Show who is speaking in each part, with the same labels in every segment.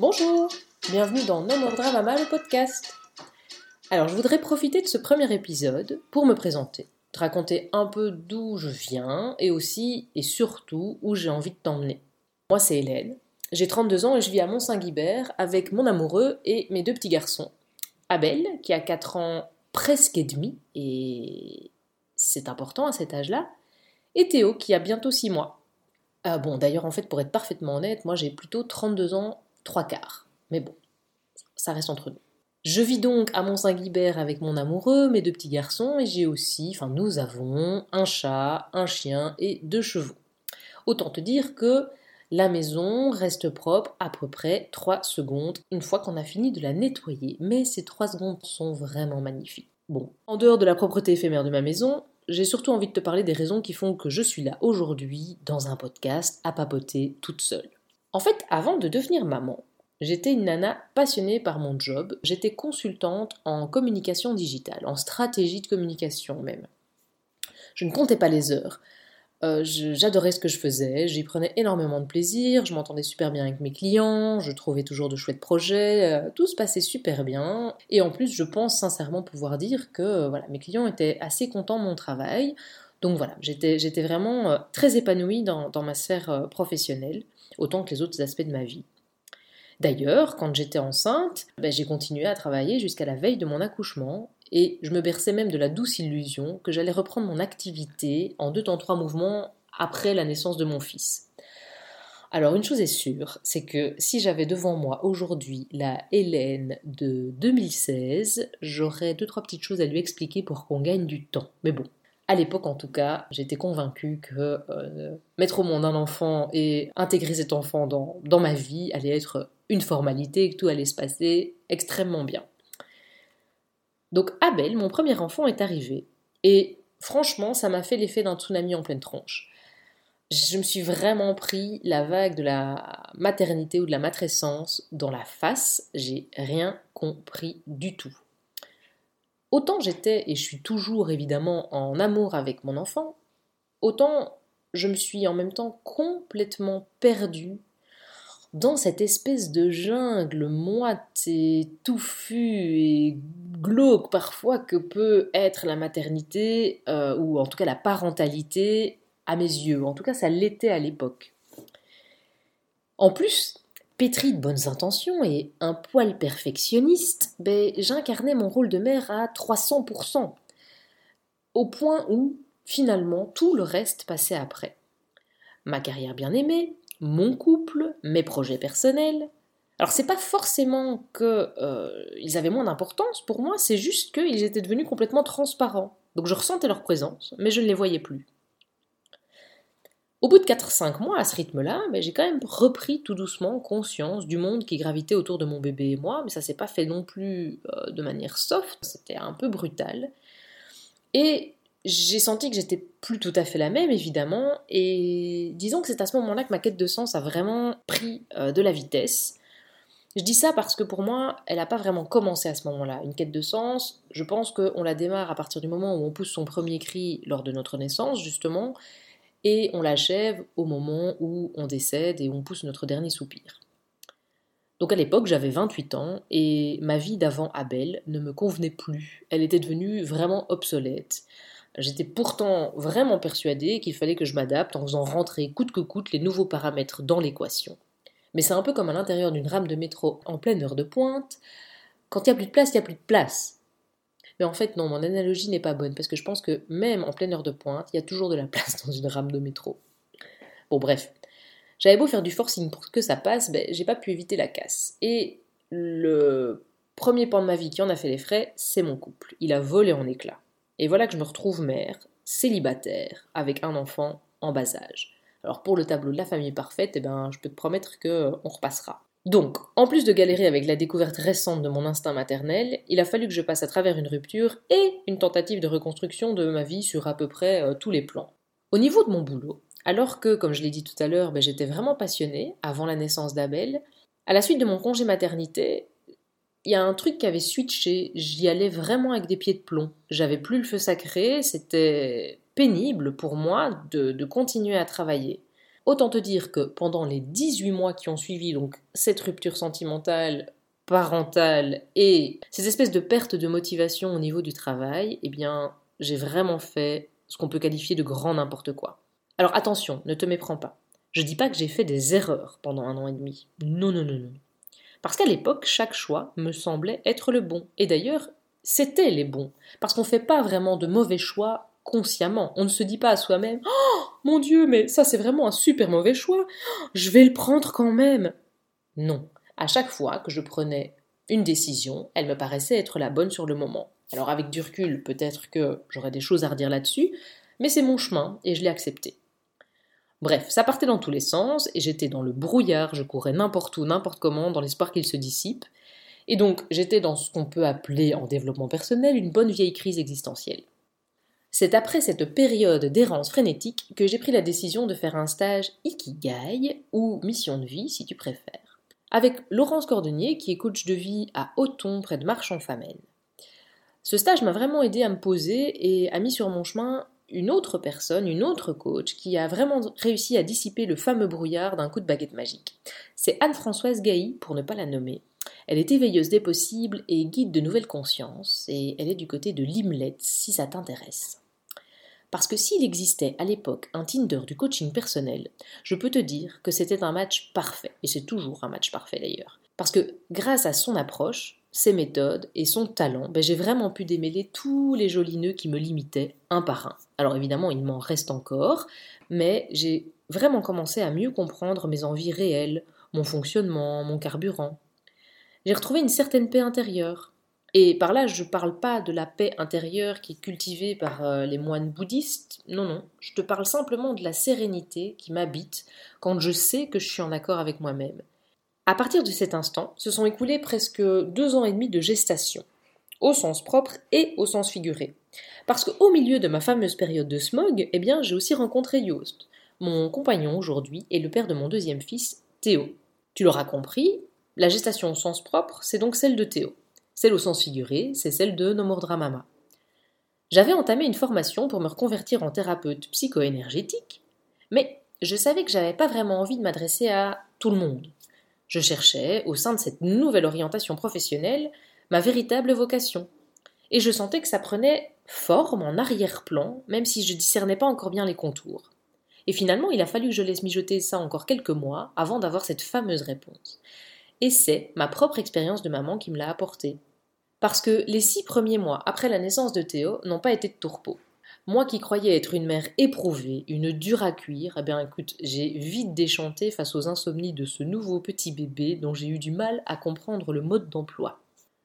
Speaker 1: Bonjour, bienvenue dans No More Drama, le podcast. Alors, je voudrais profiter de ce premier épisode pour me présenter, te raconter un peu d'où je viens et aussi et surtout où j'ai envie de t'emmener. Moi, c'est Hélène, j'ai 32 ans et je vis à Mont-Saint-Guibert avec mon amoureux et mes deux petits garçons. Abel, qui a 4 ans presque et demi, et c'est important à cet âge-là, et Théo, qui a bientôt 6 mois. Ah bon, d'ailleurs, en fait, pour être parfaitement honnête, moi j'ai plutôt 32 ans, 3 quarts. Mais bon, ça reste entre nous. Je vis donc à Mont-Saint-Guibert avec mon amoureux, mes deux petits garçons, et j'ai aussi, enfin nous avons, un chat, un chien et deux chevaux. Autant te dire que la maison reste propre à peu près 3 secondes une fois qu'on a fini de la nettoyer, mais ces 3 secondes sont vraiment magnifiques. Bon, en dehors de la propreté éphémère de ma maison, j'ai surtout envie de te parler des raisons qui font que je suis là aujourd'hui dans un podcast à papoter toute seule. En fait, avant de devenir maman, j'étais une nana passionnée par mon job, j'étais consultante en communication digitale, en stratégie de communication même. Je ne comptais pas les heures. Euh, j'adorais ce que je faisais, j'y prenais énormément de plaisir, je m'entendais super bien avec mes clients, je trouvais toujours de chouettes projets, euh, tout se passait super bien. Et en plus, je pense sincèrement pouvoir dire que euh, voilà, mes clients étaient assez contents de mon travail. Donc voilà, j'étais vraiment très épanouie dans, ma sphère professionnelle, autant que les autres aspects de ma vie. D'ailleurs, quand j'étais enceinte, ben, j'ai continué à travailler jusqu'à la veille de mon accouchement et je me berçais même de la douce illusion que j'allais reprendre mon activité en deux temps trois mouvements après la naissance de mon fils. Alors une chose est sûre, c'est que si j'avais devant moi aujourd'hui la Hélène de 2016, j'aurais deux trois petites choses à lui expliquer pour qu'on gagne du temps. Mais bon, à l'époque en tout cas, j'étais convaincue que euh, mettre au monde un enfant et intégrer cet enfant dans, dans ma vie allait être une formalité, que tout allait se passer extrêmement bien. Donc Abel, mon premier enfant, est arrivé. Et franchement, ça m'a fait l'effet d'un tsunami en pleine tronche. Je me suis vraiment pris la vague de la maternité ou de la matrescence dans la face. J'ai rien compris du tout. Autant j'étais, et je suis toujours évidemment en amour avec mon enfant, autant je me suis en même temps complètement perdue dans cette espèce de jungle moite et touffue et glauque parfois que peut être la maternité, euh, ou en tout cas la parentalité, à mes yeux. En tout cas, ça l'était à l'époque. En plus, pétri de bonnes intentions et un poil perfectionniste, ben, j'incarnais mon rôle de mère à 300%, au point où, finalement, tout le reste passait après. Ma carrière bien aimée, mon couple, mes projets personnels. Alors c'est pas forcément qu'ils euh, avaient moins d'importance pour moi, c'est juste qu'ils étaient devenus complètement transparents. Donc je ressentais leur présence, mais je ne les voyais plus. Au bout de 4-5 mois à ce rythme-là, ben, j'ai quand même repris tout doucement conscience du monde qui gravitait autour de mon bébé et moi, mais ça s'est pas fait non plus euh, de manière soft, c'était un peu brutal. Et j'ai senti que j'étais plus tout à fait la même, évidemment, et disons que c'est à ce moment-là que ma quête de sens a vraiment pris euh, de la vitesse. Je dis ça parce que pour moi, elle n'a pas vraiment commencé à ce moment-là. Une quête de sens, je pense qu'on la démarre à partir du moment où on pousse son premier cri lors de notre naissance, justement, et on l'achève au moment où on décède et on pousse notre dernier soupir. Donc à l'époque, j'avais 28 ans et ma vie d'avant Abel ne me convenait plus. Elle était devenue vraiment obsolète. J'étais pourtant vraiment persuadée qu'il fallait que je m'adapte en faisant rentrer coûte que coûte les nouveaux paramètres dans l'équation. Mais c'est un peu comme à l'intérieur d'une rame de métro en pleine heure de pointe. Quand il n'y a plus de place, il n'y a plus de place. Mais en fait, non, mon analogie n'est pas bonne, parce que je pense que même en pleine heure de pointe, il y a toujours de la place dans une rame de métro. Bon, bref. J'avais beau faire du forcing pour que ça passe, ben, j'ai pas pu éviter la casse. Et le premier pan de ma vie qui en a fait les frais, c'est mon couple. Il a volé en éclats. Et voilà que je me retrouve mère, célibataire, avec un enfant en bas âge. Alors pour le tableau de la famille parfaite, eh ben, je peux te promettre qu'on euh, repassera. Donc, en plus de galérer avec la découverte récente de mon instinct maternel, il a fallu que je passe à travers une rupture et une tentative de reconstruction de ma vie sur à peu près euh, tous les plans. Au niveau de mon boulot, alors que, comme je l'ai dit tout à l'heure, ben, j'étais vraiment passionnée avant la naissance d'Abel, à la suite de mon congé maternité, il y a un truc qui avait switché, j'y allais vraiment avec des pieds de plomb. J'avais plus le feu sacré, c'était pénible pour moi de, continuer à travailler. Autant te dire que pendant les 18 mois qui ont suivi cette rupture sentimentale, parentale et ces espèces de perte de motivation au niveau du travail, eh bien, j'ai vraiment fait ce qu'on peut qualifier de grand n'importe quoi. Alors attention, ne te méprends pas. Je dis pas que j'ai fait des erreurs pendant un an et demi. Non, non, non, non. Parce qu'à l'époque, chaque choix me semblait être le bon. Et d'ailleurs, c'était les bons. Parce qu'on ne fait pas vraiment de mauvais choix consciemment. On ne se dit pas à soi-même Oh mon Dieu, mais ça c'est vraiment un super mauvais choix. Je vais le prendre quand même. Non. À chaque fois que je prenais une décision, elle me paraissait être la bonne sur le moment. Alors avec du recul, peut-être que j'aurais des choses à redire là-dessus, mais c'est mon chemin et je l'ai accepté. Bref, ça partait dans tous les sens et j'étais dans le brouillard, je courais n'importe où, n'importe comment, dans l'espoir qu'il se dissipe. Et donc j'étais dans ce qu'on peut appeler en développement personnel une bonne vieille crise existentielle. C'est après cette période d'errance frénétique que j'ai pris la décision de faire un stage Ikigai, ou mission de vie si tu préfères, avec Laurence Cordonnier qui est coach de vie à Auton près de Marchand-Famenne. Ce stage m'a vraiment aidé à me poser et a mis sur mon chemin une autre personne, une autre coach, qui a vraiment réussi à dissiper le fameux brouillard d'un coup de baguette magique. C'est Anne-Françoise Gailly, pour ne pas la nommer. Elle est éveilleuse des possibles et guide de nouvelles consciences, et elle est du côté de l'Imlet, si ça t'intéresse. Parce que s'il existait à l'époque un Tinder du coaching personnel, je peux te dire que c'était un match parfait, et c'est toujours un match parfait d'ailleurs. Parce que grâce à son approche, ses méthodes et son talent, ben, j'ai vraiment pu démêler tous les jolis nœuds qui me limitaient un par un. Alors évidemment, il m'en reste encore, mais j'ai vraiment commencé à mieux comprendre mes envies réelles, mon fonctionnement, mon carburant. J'ai retrouvé une certaine paix intérieure. Et par là, je ne parle pas de la paix intérieure qui est cultivée par euh, les moines bouddhistes, non, non, je te parle simplement de la sérénité qui m'habite quand je sais que je suis en accord avec moi-même. À partir de cet instant, se sont écoulés presque deux ans et demi de gestation, au sens propre et au sens figuré. Parce qu'au milieu de ma fameuse période de smog, eh bien, j'ai aussi rencontré Yost, mon compagnon aujourd'hui et le père de mon deuxième fils, Théo. Tu l'auras compris, la gestation au sens propre, c'est donc celle de Théo. Celle au sens figuré, c'est celle de Nomordra Mama. J'avais entamé une formation pour me reconvertir en thérapeute psycho-énergétique, mais je savais que j'avais pas vraiment envie de m'adresser à tout le monde. Je cherchais, au sein de cette nouvelle orientation professionnelle, ma véritable vocation. Et je sentais que ça prenait forme en arrière-plan, même si je discernais pas encore bien les contours. Et finalement, il a fallu que je laisse mijoter ça encore quelques mois avant d'avoir cette fameuse réponse. Et c'est ma propre expérience de maman qui me l'a apportée. Parce que les six premiers mois après la naissance de Théo n'ont pas été de tourpeau. Moi qui croyais être une mère éprouvée, une dure à cuire, eh bien écoute, j'ai vite déchanté face aux insomnies de ce nouveau petit bébé dont j'ai eu du mal à comprendre le mode d'emploi.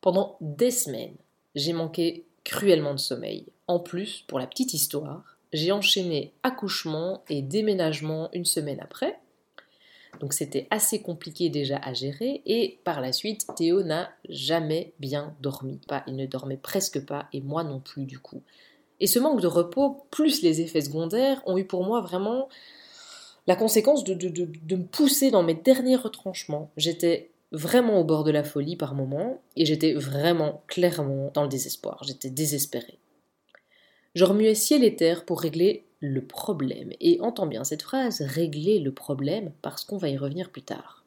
Speaker 1: Pendant des semaines, j'ai manqué cruellement de sommeil. En plus, pour la petite histoire, j'ai enchaîné accouchement et déménagement une semaine après. Donc c'était assez compliqué déjà à gérer et par la suite Théo n'a jamais bien dormi. Pas, il ne dormait presque pas et moi non plus du coup. Et ce manque de repos, plus les effets secondaires, ont eu pour moi vraiment la conséquence de, de, me pousser dans mes derniers retranchements. J'étais vraiment au bord de la folie par moments, et j'étais vraiment clairement dans le désespoir. J'étais désespérée. Je remuais ciel et terre pour régler le problème. Et entends bien cette phrase, régler le problème, parce qu'on va y revenir plus tard.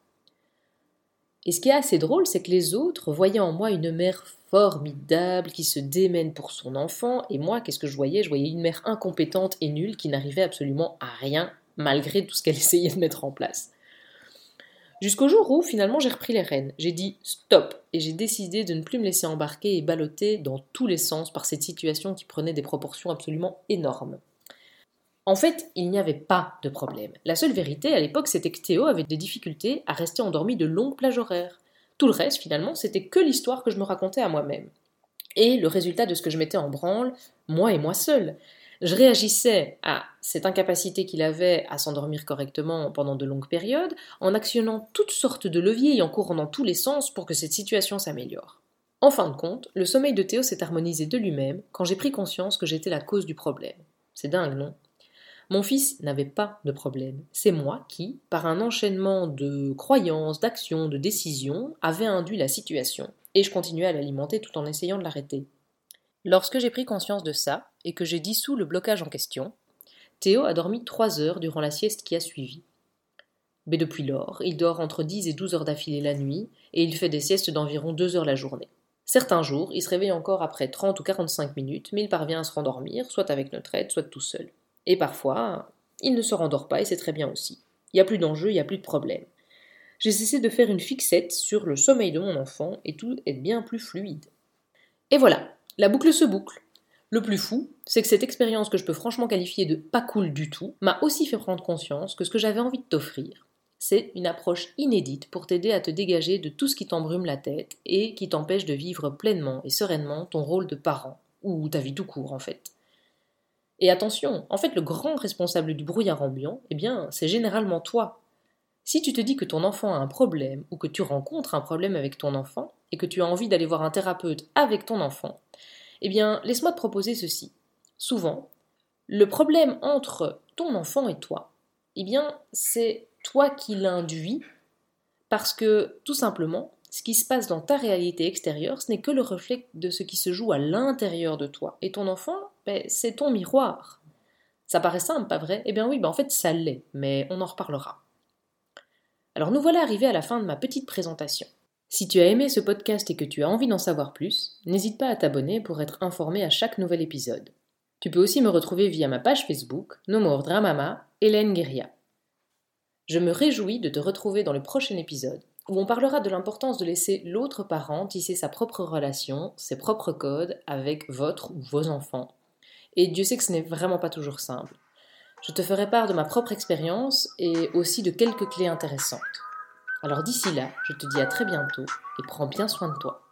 Speaker 1: Et ce qui est assez drôle, c'est que les autres voyaient en moi une mère formidable qui se démène pour son enfant, et moi, qu'est-ce que je voyais? Je voyais une mère incompétente et nulle qui n'arrivait absolument à rien, malgré tout ce qu'elle essayait de mettre en place. Jusqu'au jour où, finalement, j'ai repris les rênes. J'ai dit stop, et j'ai décidé de ne plus me laisser embarquer et balloter dans tous les sens par cette situation qui prenait des proportions absolument énormes. En fait, il n'y avait pas de problème. La seule vérité à l'époque, c'était que Théo avait des difficultés à rester endormi de longues plages horaires. Tout le reste, finalement, c'était que l'histoire que je me racontais à moi-même. Et le résultat de ce que je mettais en branle, moi et moi seul. Je réagissais à cette incapacité qu'il avait à s'endormir correctement pendant de longues périodes en actionnant toutes sortes de leviers et en courant dans tous les sens pour que cette situation s'améliore. En fin de compte, le sommeil de Théo s'est harmonisé de lui-même quand j'ai pris conscience que j'étais la cause du problème. C'est dingue, non? Mon fils n'avait pas de problème. C'est moi qui, par un enchaînement de croyances, d'actions, de décisions, avait induit la situation, et je continuais à l'alimenter tout en essayant de l'arrêter. Lorsque j'ai pris conscience de ça, et que j'ai dissous le blocage en question, Théo a dormi trois heures durant la sieste qui a suivi. Mais depuis lors, il dort entre 10 et 12 heures d'affilée la nuit, et il fait des siestes d'environ 2 heures la journée. Certains jours, il se réveille encore après 30 ou 45 minutes, mais il parvient à se rendormir, soit avec notre aide, soit tout seul. Et parfois, il ne se rendort pas, et c'est très bien aussi. Il n'y a plus d'enjeu, il n'y a plus de problème. J'ai cessé de faire une fixette sur le sommeil de mon enfant, et tout est bien plus fluide. Et voilà, la boucle se boucle. Le plus fou, c'est que cette expérience que je peux franchement qualifier de pas cool du tout m'a aussi fait prendre conscience que ce que j'avais envie de t'offrir, c'est une approche inédite pour t'aider à te dégager de tout ce qui t'embrume la tête et qui t'empêche de vivre pleinement et sereinement ton rôle de parent, ou ta vie tout court en fait. Et attention, en fait le grand responsable du brouillard ambiant, eh bien, c'est généralement toi. Si tu te dis que ton enfant a un problème ou que tu rencontres un problème avec ton enfant et que tu as envie d'aller voir un thérapeute avec ton enfant, eh bien, laisse-moi te proposer ceci. Souvent, le problème entre ton enfant et toi, eh bien, c'est toi qui l'induis, parce que tout simplement, ce qui se passe dans ta réalité extérieure, ce n'est que le reflet de ce qui se joue à l'intérieur de toi. Et ton enfant, ben, c'est ton miroir. Ça paraît simple, pas vrai? Eh bien oui, ben en fait ça l'est, mais on en reparlera. Alors nous voilà arrivés à la fin de ma petite présentation. Si tu as aimé ce podcast et que tu as envie d'en savoir plus, n'hésite pas à t'abonner pour être informé à chaque nouvel épisode. Tu peux aussi me retrouver via ma page Facebook, No Dramama, Hélène Guéria. Je me réjouis de te retrouver dans le prochain épisode, où on parlera de l'importance de laisser l'autre parent tisser sa propre relation, ses propres codes avec votre ou vos enfants. Et Dieu sait que ce n'est vraiment pas toujours simple. Je te ferai part de ma propre expérience et aussi de quelques clés intéressantes. Alors d'ici là, je te dis à très bientôt et prends bien soin de toi.